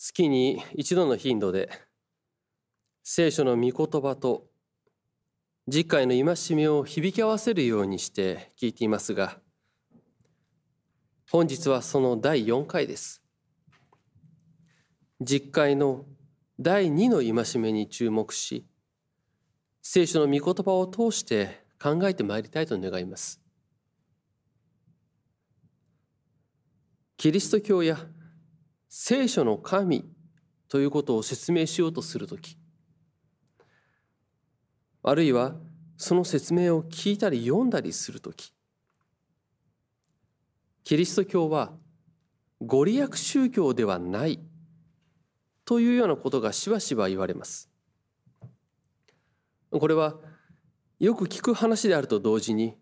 月に一度の頻度で聖書の御言葉と実会の戒めを響き合わせるようにして聞いていますが本日はその第4回です。実会の第2の戒めに注目し聖書の御言葉を通して考えてまいりたいと願います。キリスト教や聖書の神ということを説明しようとするときあるいはその説明を聞いたり読んだりするときキリスト教はご利益宗教ではないというようなことがしばしば言われます。これはよく聞く話であると同時に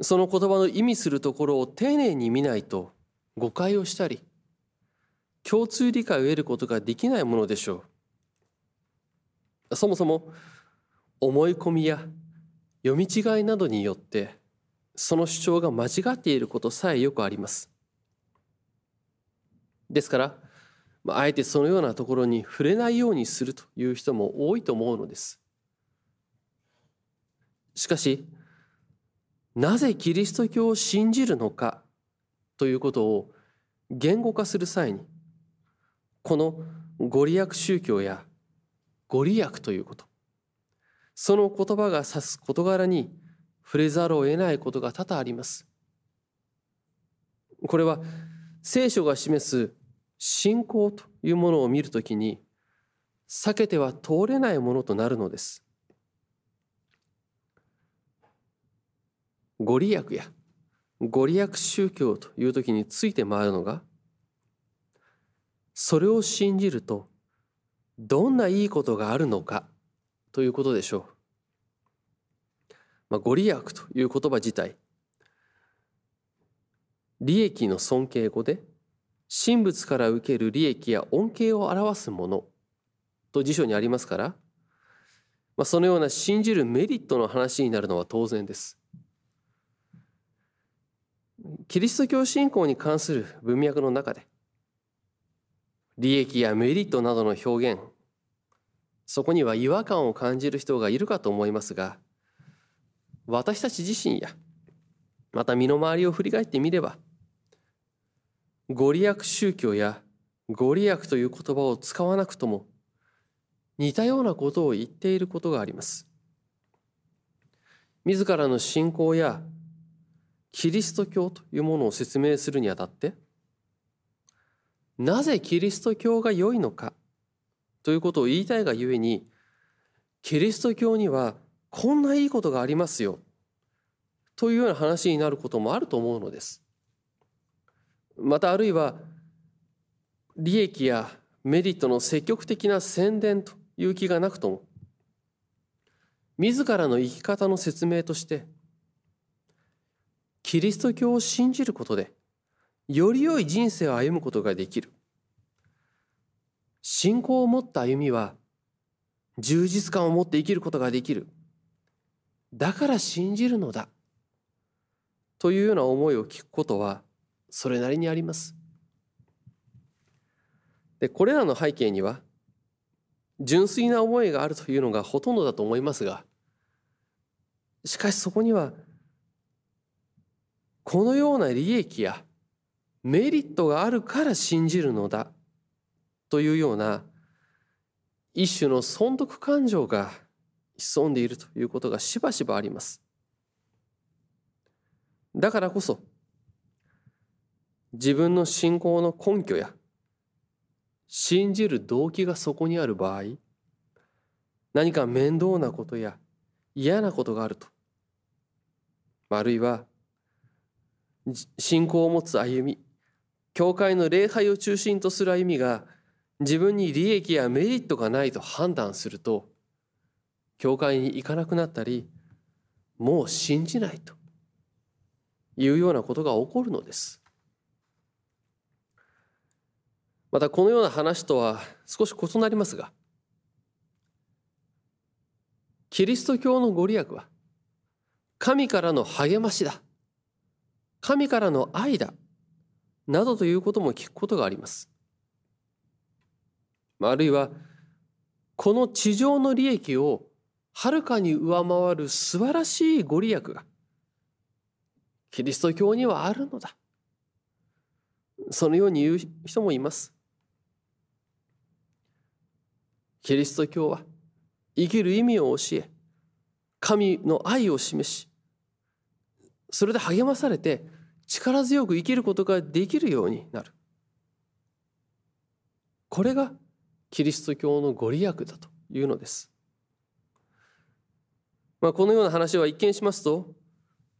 その言葉の意味するところを丁寧に見ないと誤解をしたり共通理解を得ることができないものでしょう。そもそも思い込みや読み違いなどによってその主張が間違っていることさえよくあります。ですからあえてそのようなところに触れないようにするという人も多いと思うのです。しかしなぜキリスト教を信じるのかということを言語化する際にこのご利益宗教やご利益ということその言葉が指す事柄に触れざるを得ないことが多々あります。これは聖書が示す信仰というものを見るときに避けては通れないものとなるのです。ご利益やご利益宗教という時について回るのがそれを信じるとどんないいことがあるのかということでしょう。まあ、ご利益という言葉自体利益の尊敬語で神仏から受ける利益や恩恵を表すものと辞書にありますから、まあ、そのような信じるメリットの話になるのは当然です。キリスト教信仰に関する文脈の中で利益やメリットなどの表現そこには違和感を感じる人がいるかと思いますが私たち自身やまた身の回りを振り返ってみればご利益宗教やご利益という言葉を使わなくとも似たようなことを言っていることがあります。自らの信仰やキリスト教というものを説明するにあたってなぜキリスト教が良いのか？ということを言いたいがゆえにキリスト教にはこんないいことがありますよというような話になることもあると思うのです。またあるいは利益やメリットの積極的な宣伝という気がなくとも自らの生き方の説明としてキリスト教を信じることでより良い人生を歩むことができる。信仰を持った歩みは充実感を持って生きることができる。だから信じるのだ。というような思いを聞くことはそれなりにあります。でこれらの背景には純粋な思いがあるというのがほとんどだと思いますがしかしそこにはこのような利益やメリットがあるから信じるのだというような一種の損得感情が潜んでいるということがしばしばあります。だからこそ自分の信仰の根拠や信じる動機がそこにある場合何か面倒なことや嫌なことがあるとあるいは信仰を持つ歩み教会の礼拝を中心とする歩みが自分に利益やメリットがないと判断すると教会に行かなくなったりもう信じないというようなことが起こるのです。またこのような話とは少し異なりますがキリスト教のご利益は神からの励ましだ神からの愛だなどということも聞くことがあります。あるいはこの地上の利益をはるかに上回る素晴らしいご利益がキリスト教にはあるのだ。そのように言う人もいます。キリスト教は生きる意味を教え、神の愛を示し、それで励まされて力強く生きることができるようになる。これがキリスト教のご利益だというのです。まあ、このような話は一見しますと、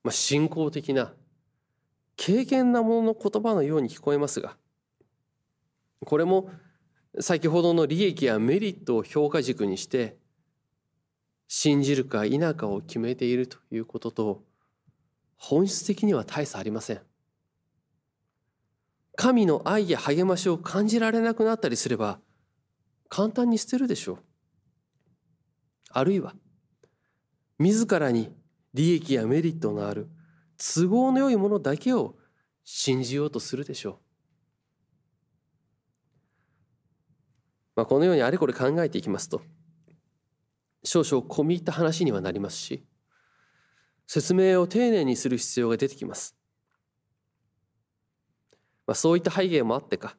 まあ、信仰的な軽減なものの言葉のように聞こえますがこれも先ほどの利益やメリットを評価軸にして信じるか否かを決めているということと本質的には大差ありません。神の愛や励ましを感じられなくなったりすれば簡単に捨てるでしょう。あるいは自らに利益やメリットのある都合の良いものだけを信じようとするでしょう。まあ、このようにあれこれ考えていきますと少々込み入った話にはなりますし説明を丁寧にする必要が出てきます。まあ、そういった背景もあってか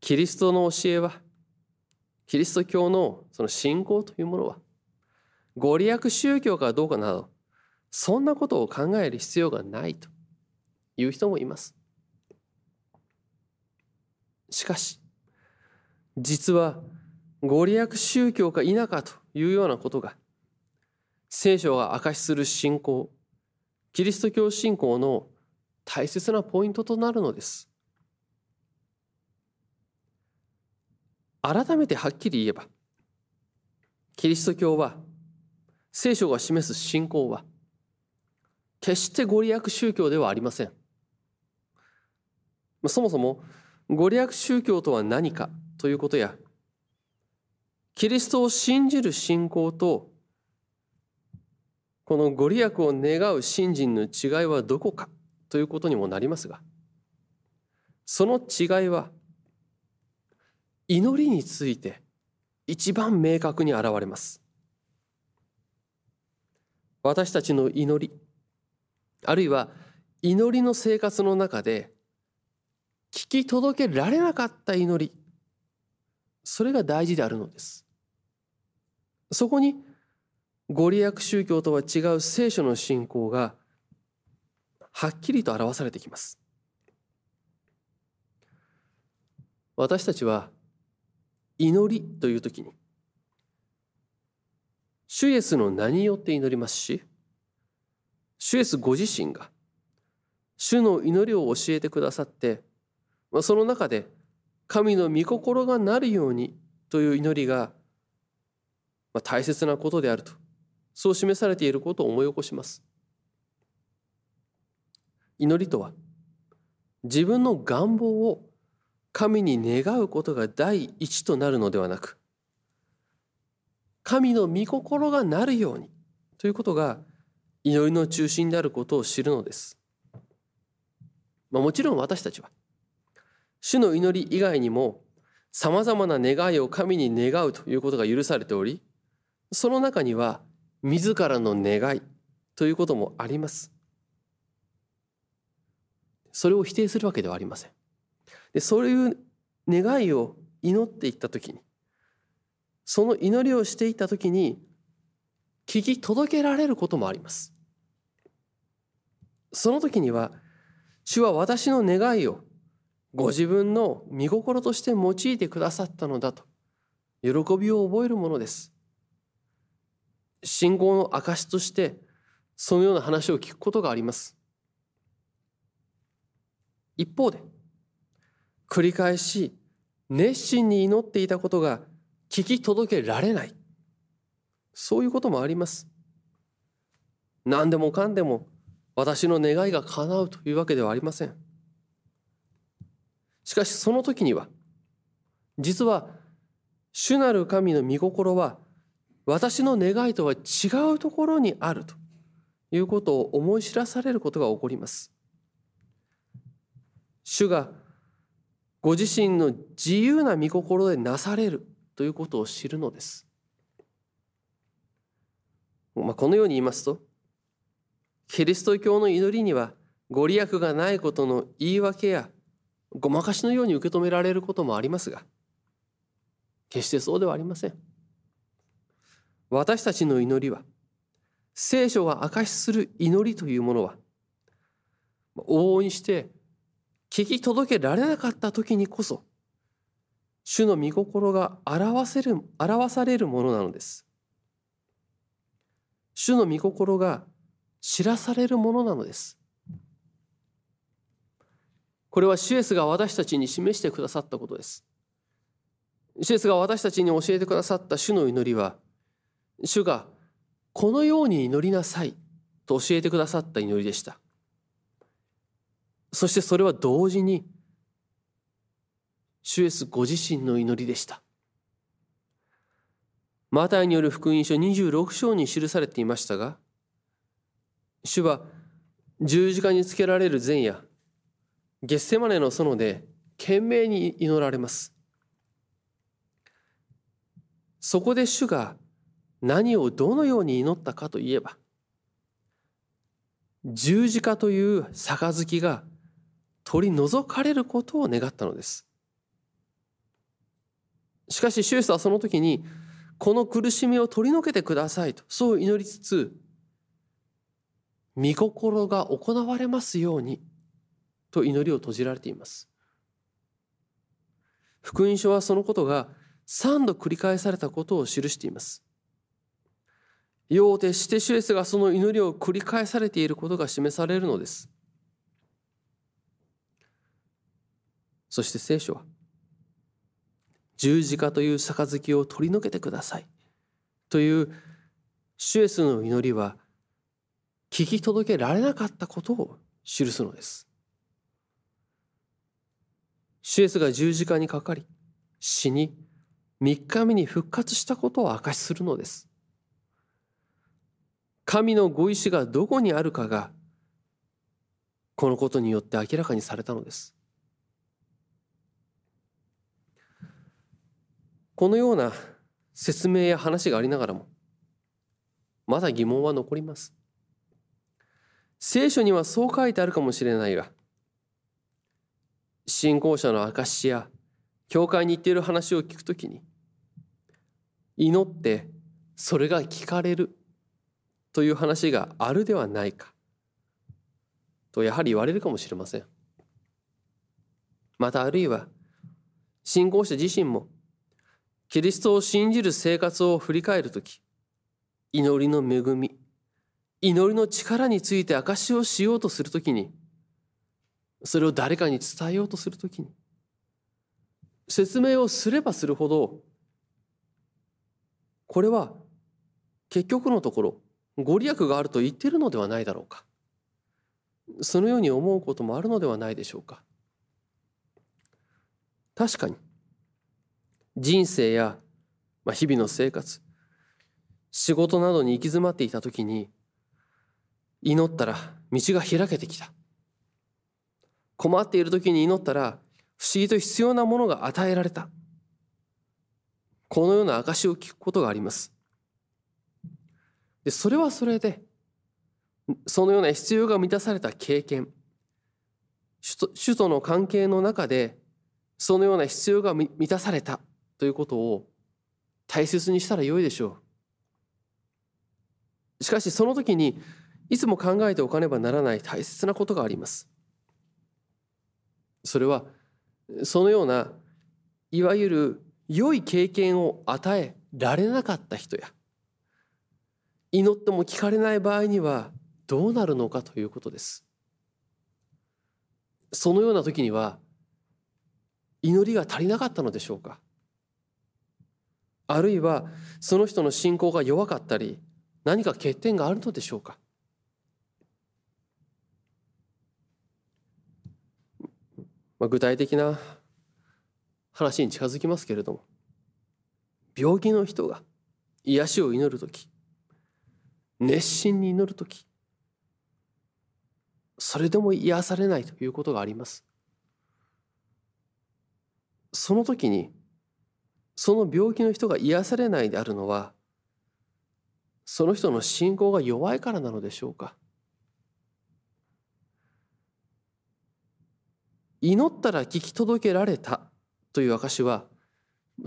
キリストの教えはキリスト教のその信仰というものはご利益宗教かどうかなどそんなことを考える必要がないという人もいます。しかし実はご利益宗教か否かというようなことが聖書が明かしする信仰キリスト教信仰の大切なポイントとなるのです。改めてはっきり言えばキリスト教は聖書が示す信仰は決してご利益宗教ではありません。そもそもご利益宗教とは何かということやキリストを信じる信仰とこのご利益を願う信心の違いはどこかということにもなりますがその違いは祈りについて一番明確に現れます。私たちの祈りあるいは祈りの生活の中で聞き届けられなかった祈りそれが大事であるのです。そこにご利益宗教とは違う聖書の信仰がはっきりと表されてきます。私たちは祈りという時に主イエスの名によって祈りますし主イエスご自身が主の祈りを教えてくださってその中で神の御心がなるようにという祈りが大切なことであると。そう示されていることを思い起こします。祈りとは自分の願望を神に願うことが第一となるのではなく神の御心がなるようにということが祈りの中心であることを知るのです。まあ、もちろん私たちは主の祈り以外にもさまざまな願いを神に願うということが許されておりその中には自らの願いということもあります。それを否定するわけではありません。でそういう願いを祈っていった時にその祈りをしていった時に聞き届けられることもあります。その時には主は私の願いをご自分の御心として用いてくださったのだと喜びを覚えるものです。信仰の証としてそのような話を聞くことがあります。一方で繰り返し熱心に祈っていたことが聞き届けられない。そういうこともあります。何でもかんでも私の願いが叶うというわけではありません。しかしその時には実は主なる神の御心は私の願いとは違うところにあるということを思い知らされることが起こります主がご自身の自由な御心でなされるということを知るのです。まあ、このように言いますとキリスト教の祈りにはご利益がないことの言い訳やごまかしのように受け止められることもありますが決してそうではありません。私たちの祈りは聖書が証しする祈りというものは往々にして聞き届けられなかった時にこそ主の御心が表せる表されるものなのです。主の御心が知らされるものなのです。これはシュエスが私たちに示してくださったことです。シュエスが私たちに教えてくださった主の祈りは、主がこのように祈りなさいと教えてくださった祈りでした。そしてそれは同時に、シュエスご自身の祈りでした。マタイによる福音書26章に記されていましたが、主は十字架につけられる前夜、ゲッセマネの園で懸命に祈られます。そこで主が何をどのように祈ったかといえば、十字架という杯が取り除かれることを願ったのです。しかし、シュエスはその時に、この苦しみを取り除けてくださいと、そう祈りつつ、御心が行われますようにと祈りを閉じられています。福音書はそのことが3度繰り返されたことを記しています。ようてしてシュエスがその祈りを繰り返されていることが示されるのです。そして聖書は十字架という杯を取り除けてくださいというシュエスの祈りは聞き届けられなかったことを記すのです。シュエスが十字架にかかり死に3日目に復活したことを証しするのです。神のご意志がどこにあるかがこのことによって明らかにされたのです。このような説明や話がありながらもまだ疑問は残ります。聖書にはそう書いてあるかもしれないが信仰者の証や教会に行っている話を聞くときに祈ってそれが聞かれるという話があるではないかとやはり言われるかもしれません。またあるいは信仰者自身もキリストを信じる生活を振り返るとき、祈りの恵み、祈りの力について証しをしようとするときに、それを誰かに伝えようとするときに、説明をすればするほど、これは結局のところ、ご利益があると言ってるのではないだろうか。そのように思うこともあるのではないでしょうか。確かに、人生や、日々の生活仕事などに行き詰まっていた時に祈ったら道が開けてきた困っている時に祈ったら不思議と必要なものが与えられたこのような証を聞くことがありますでそれはそれでそのような必要が満たされた経験主との関係の中でそのような必要が満たされたということを大切にしたらよいでしょう。しかしその時にいつも考えておかねばならない大切なことがあります。それはそのようないわゆる良い経験を与えられなかった人や祈っても聞かれない場合にはどうなるのかということです。そのような時には祈りが足りなかったのでしょうかあるいはその人の信仰が弱かったり何か欠点があるのでしょうかまあ、具体的な話に近づきますけれども病気の人が癒しを祈る時熱心に祈る時それでも癒されないということがあります。その時にその病気の人が癒されないであるのはその人の信仰が弱いからなのでしょうか。祈ったら聞き届けられたという証は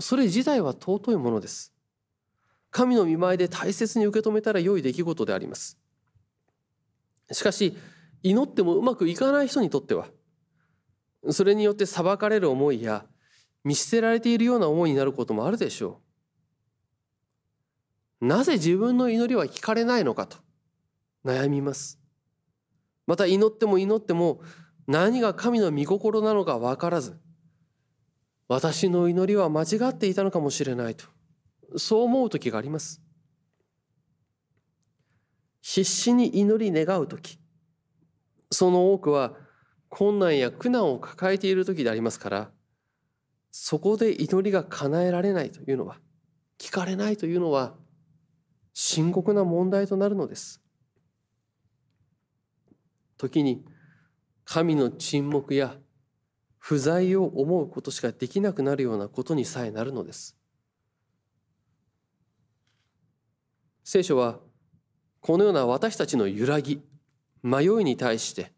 それ自体は尊いものです。神の見舞いで大切に受け止めたら良い出来事であります。しかし祈ってもうまくいかない人にとってはそれによって裁かれる思いや見捨てられているような思いになることもあるでしょう。なぜ自分の祈りは聞かれないのかと悩みます。また祈っても祈っても何が神の御心なのか分からず私の祈りは間違っていたのかもしれないと。そう思う時があります。必死に祈り願う時。その多くは困難や苦難を抱えている時でありますからそこで祈りが叶えられないというのは聞かれないというのは深刻な問題となるのです。時に神の沈黙や不在を思うことしかできなくなるようなことにさえなるのです。聖書はこのような私たちの揺らぎ迷いに対して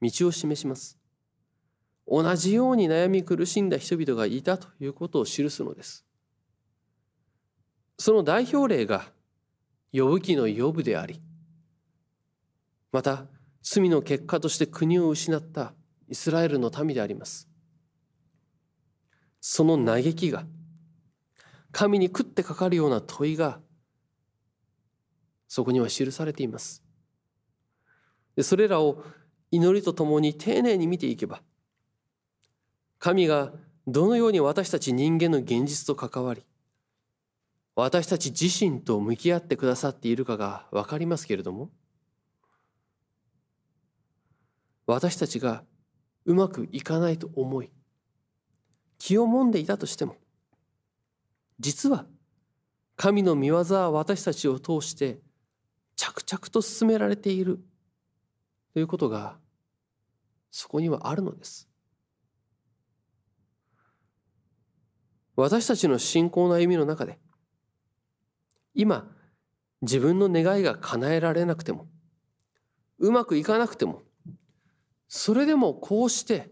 道を示します。同じように悩み苦しんだ人々がいたということを記すのです。その代表例が呼ぶ記の呼ぶでありまた罪の結果として国を失ったイスラエルの民であります。その嘆きが神に食ってかかるような問いがそこには記されています。でそれらを祈りとともに丁寧に見ていけば神がどのように私たち人間の現実と関わり私たち自身と向き合ってくださっているかが分かりますけれども私たちがうまくいかないと思い気をもんでいたとしても実は神の御業は私たちを通して着々と進められている。ということがそこにはあるのです。私たちの信仰の歩みの中で今自分の願いが叶えられなくてもうまくいかなくてもそれでもこうして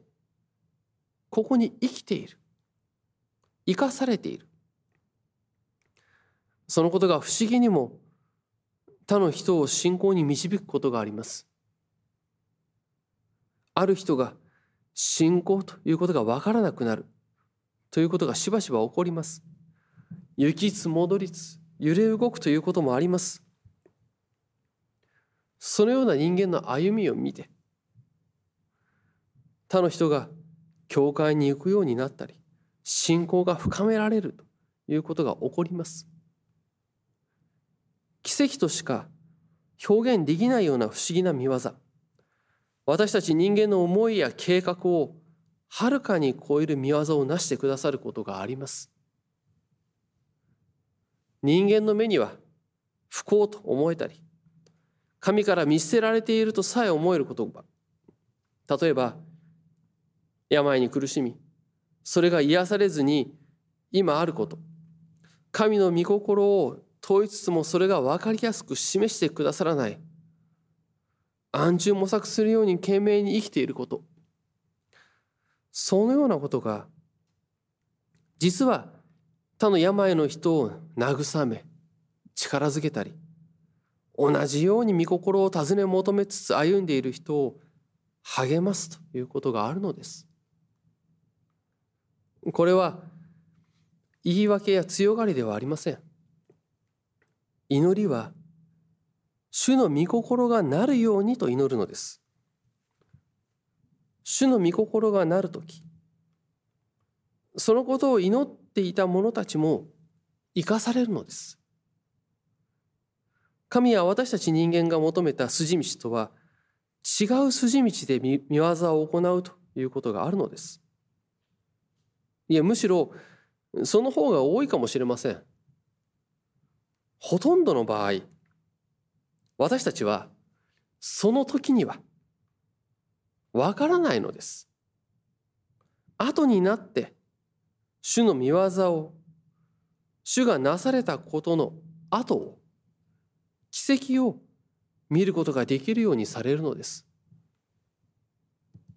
ここに生きている。生かされている。そのことが不思議にも他の人を信仰に導くことがありますある人が信仰ということが分からなくなるということがしばしば起こります。行きつ戻りつ揺れ動くということもあります。そのような人間の歩みを見て他の人が教会に行くようになったり信仰が深められるということが起こります。奇跡としか表現できないような不思議な見業。私たち人間の思いや計画をはるかに超える見業を成してくださることがあります。人間の目には不幸と思えたり、神から見捨てられているとさえ思えること、例えば、病に苦しみ、それが癒されずに今あること、神の御心を問いつつもそれが分かりやすく示してくださらない暗中模索するように懸命に生きていることそのようなことが実は他の病の人を慰め力づけたり同じように御心を尋ね求めつつ歩んでいる人を励ますということがあるのです。これは言い訳や強がりではありません。祈りは主の御心がなるようにと祈るのです。主の御心がなるとき、そのことを祈っていた者たちも生かされるのです。神は私たち人間が求めた筋道とは違う筋道で見業を行うということがあるのです。いや、むしろその方が多いかもしれません。ほとんどの場合、私たちはその時にはわからないのです。後になって主の見業を主がなされたことの後を奇跡を見ることができるようにされるのです。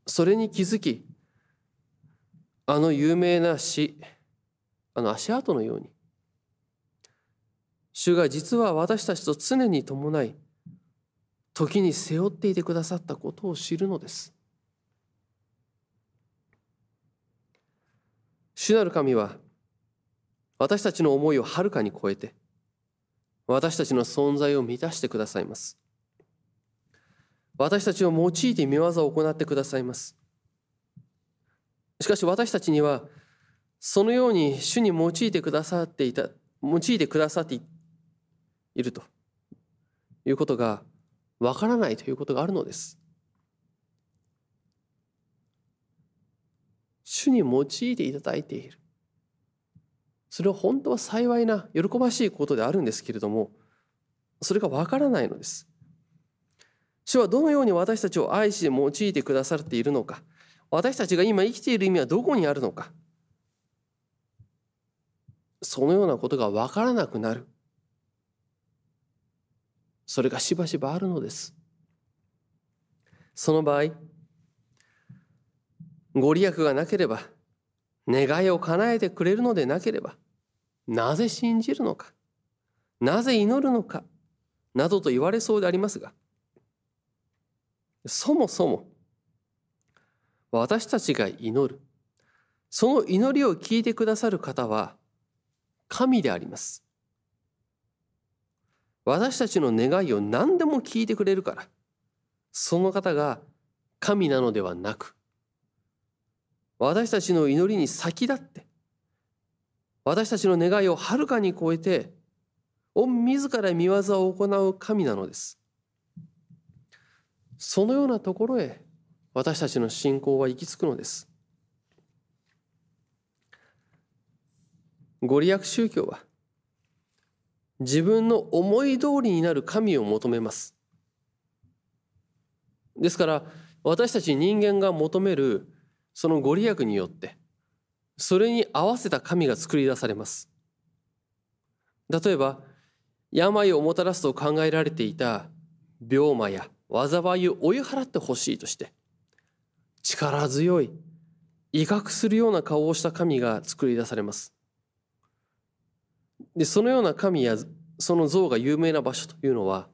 それに気づきあの有名な詩あの足跡のように主が実は私たちと常に伴い時に背負っていてくださったことを知るのです。主なる神は私たちの思いをはるかに超えて私たちの存在を満たしてくださいます。私たちを用いて見業を行ってくださいます。しかし私たちにはそのように主に用いてくださっていた用いてくださっているということがわからないということがあるのです。主に用いていただいている。それは本当は幸いな喜ばしいことであるんですけれどもそれがわからないのです。主はどのように私たちを愛し用いてくださっているのか私たちが今生きている意味はどこにあるのかそのようなことがわからなくなるそれがしばしばあるのです。その場合ご利益がなければ願いを叶えてくれるのでなければなぜ信じるのかなぜ祈るのかなどと言われそうでありますがそもそも私たちが祈るその祈りを聞いてくださる方は神であります。私たちの願いを何でも聞いてくれるから。その方が神なのではなく私たちの祈りに先立って私たちの願いをはるかに超えて御自ら見業を行う神なのです。そのようなところへ私たちの信仰は行き着くのです。ご利益宗教は自分の思い通りになる神を求めます。ですから私たち人間が求めるそのご利益によってそれに合わせた神が作り出されます。例えば病をもたらすと考えられていた病魔や災いを追い払ってほしいとして力強い威嚇するような顔をした神が作り出されます。でそのような神やその像が有名な場所というのは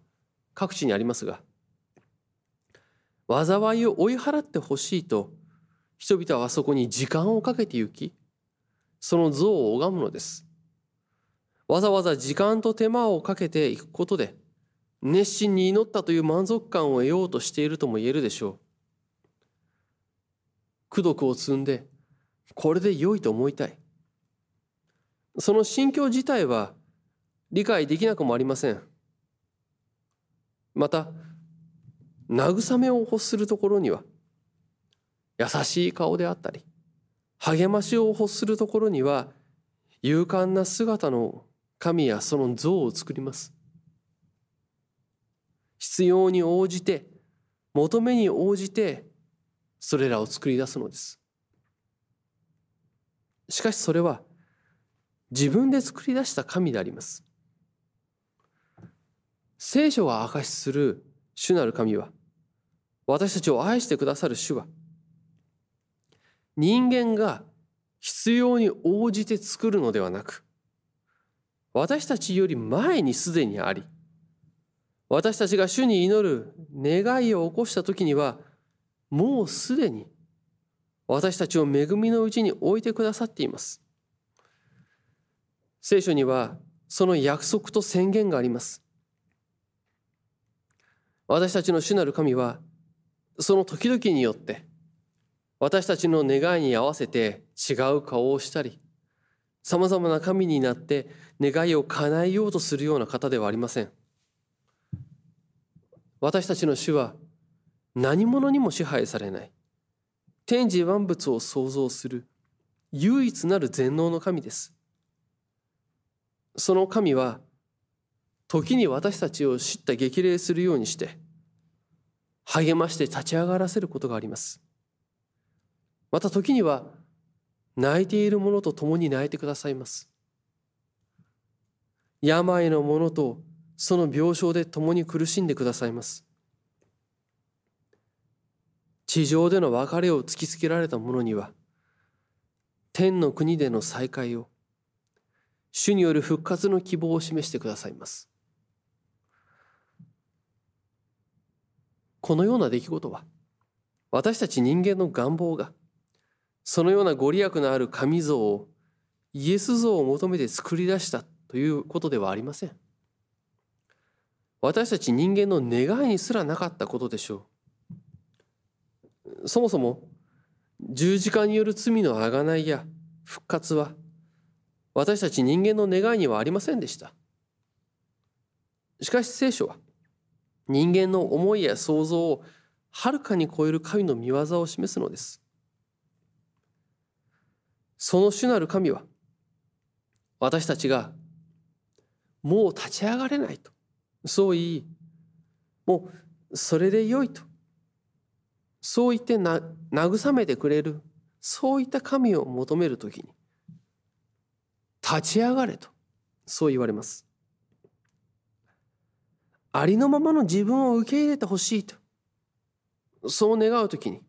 各地にありますが災いを追い払ってほしいと人々はそこに時間をかけて行き、その像を拝むのです。わざわざ時間と手間をかけていくことで、熱心に祈ったという満足感を得ようとしているとも言えるでしょう。功徳を積んで、これで良いと思いたい。その心境自体は理解できなくもありません。また、慰めを欲するところには、優しい顔であったり励ましを欲するところには勇敢な姿の神やその像を作ります必要に応じて求めに応じてそれらを作り出すのですしかしそれは自分で作り出した神であります。聖書が証しする主なる神は私たちを愛してくださる主は人間が必要に応じて作るのではなく私たちより前にすでにあり私たちが主に祈る願いを起こした時にはもうすでに私たちを恵みのうちに置いてくださっています。聖書にはその約束と宣言があります私たちの主なる神はその時々によって私たちの願いに合わせて違う顔をしたり、様々な神になって願いを叶えようとするような方ではありません。私たちの主は何者にも支配されない。天地万物を創造する唯一なる全能の神です。その神は時に私たちを知った激励するようにして励まして立ち上がらせることがあります。また時には泣いている者と共に泣いてくださいます病の者とその病床で共に苦しんでくださいます地上での別れを突きつけられた者には天の国での再会を主による復活の希望を示してくださいます。このような出来事は私たち人間の願望がそのようなご利益のある神像をイエス像を求めて作り出したということではありません。私たち人間の願いにすらなかったことでしょう。そもそも十字架による罪の贖いや復活は私たち人間の願いにはありませんでした。しかし聖書は人間の思いや想像をはるかに超える神の御業を示すのです。その主なる神は私たちがもう立ち上がれないとそう言いもうそれでよいとそう言ってな慰めてくれるそういった神を求める時に立ち上がれとそう言われますありのままの自分を受け入れてほしいとそう願う時に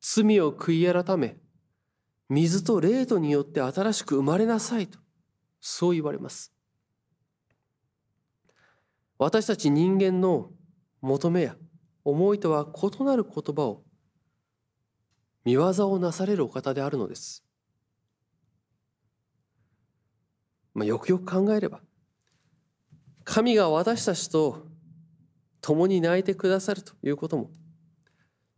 罪を悔い改め水と霊とによって新しく生まれなさいとそう言われます私たち人間の求めや思いとは異なる言葉を見業をなされるお方であるのです。まあ、よくよく考えれば神が私たちと共に泣いてくださるということも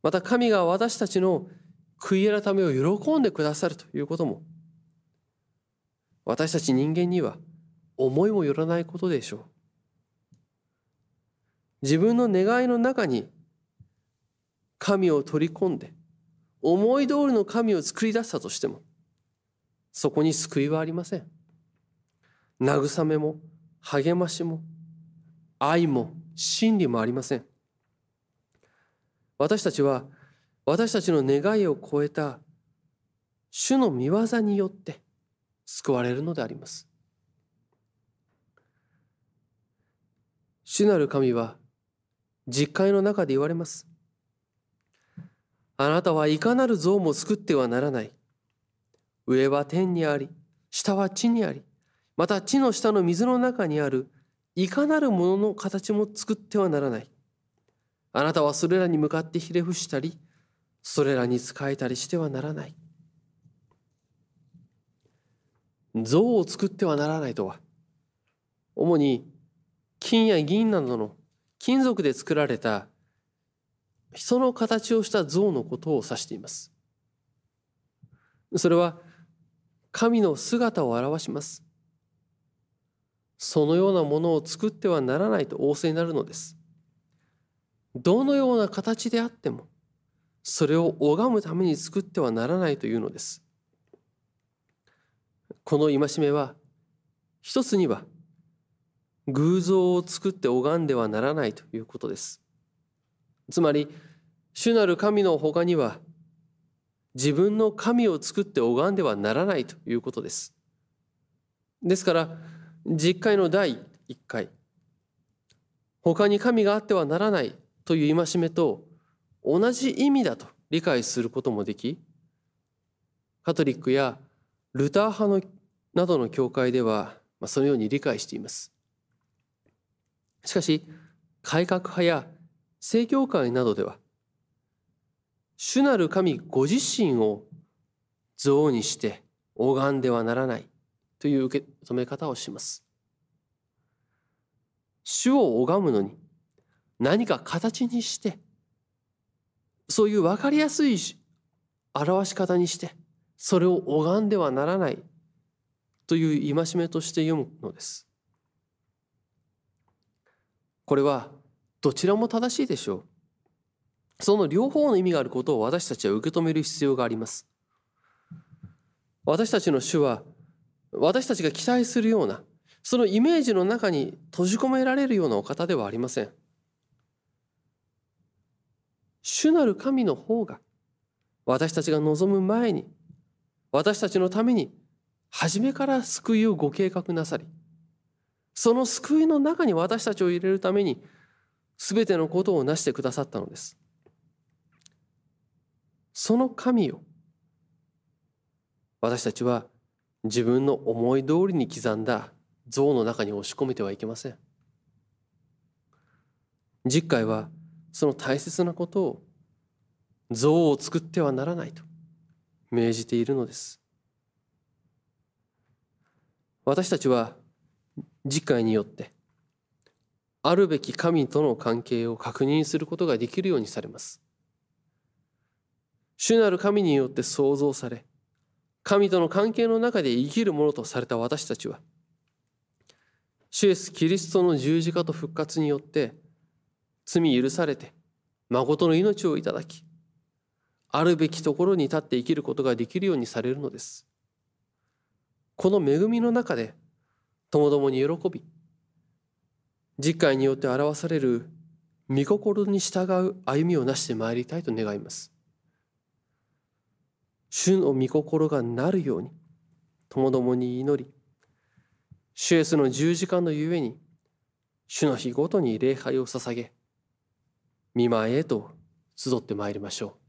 また神が私たちの悔い改めを喜んでくださるということも私たち人間には思いもよらないことでしょう。自分の願いの中に神を取り込んで思い通りの神を作り出したとしてもそこに救いはありません慰めも励ましも愛も真理もありません私たちは私たちの願いを超えた主の御業によって救われるのであります主なる神は実会の中で言われます。あなたはいかなる像も作ってはならない。上は天にあり、下は地にあり、また地の下の水の中にあるいかなるものの形も作ってはならない。あなたはそれらに向かってひれ伏したり、それらに仕えたりしてはならない。像を作ってはならないとは、主に金や銀などの金属で作られた人の形をした像のことを指しています。それは神の姿を表します。そのようなものを作ってはならないと仰せになるのです。どのような形であってもそれを拝むために作ってはならないというのです。この戒めは一つには偶像を作って拝んではならないということです。つまり、主なる神の他には、自分の神を作って拝んではならないということです。ですから、実会の第1回、他に神があってはならないという戒めと同じ意味だと理解することもでき、カトリックやルター派のなどの教会では、そのように理解しています。しかし改革派や正教会などでは主なる神ご自身を像にして拝んではならないという受け止め方をします。主を拝むのに何か形にしてそういう分かりやすい表し方にしてそれを拝んではならないという戒めとして読むのです。これはどちらも正しいでしょう。その両方の意味があることを私たちは受け止める必要があります。私たちの主は私たちが期待するようなそのイメージの中に閉じ込められるようなお方ではありません。主なる神の方が私たちが望む前に私たちのために初めから救いをご計画なさりその救いの中に私たちを入れるために全てのことを成してくださったのですその神を私たちは自分の思い通りに刻んだ像の中に押し込めてはいけません。実会はその大切なことを像を作ってはならないと命じているのです。私たちは次回によってあるべき神との関係を確認することができるようにされます。主なる神によって創造され神との関係の中で生きるものとされた私たちは主イエス・キリストの十字架と復活によって罪許されて誠の命をいただきあるべきところに立って生きることができるようにされるのです。この恵みの中でともどもに喜び実会によって表される御心に従う歩みをなしてまいりたいと願います。主の御心がなるようにともどもに祈り主イエスの十字架のゆえに主の日ごとに礼拝を捧げ見舞いへと集ってまいりましょう。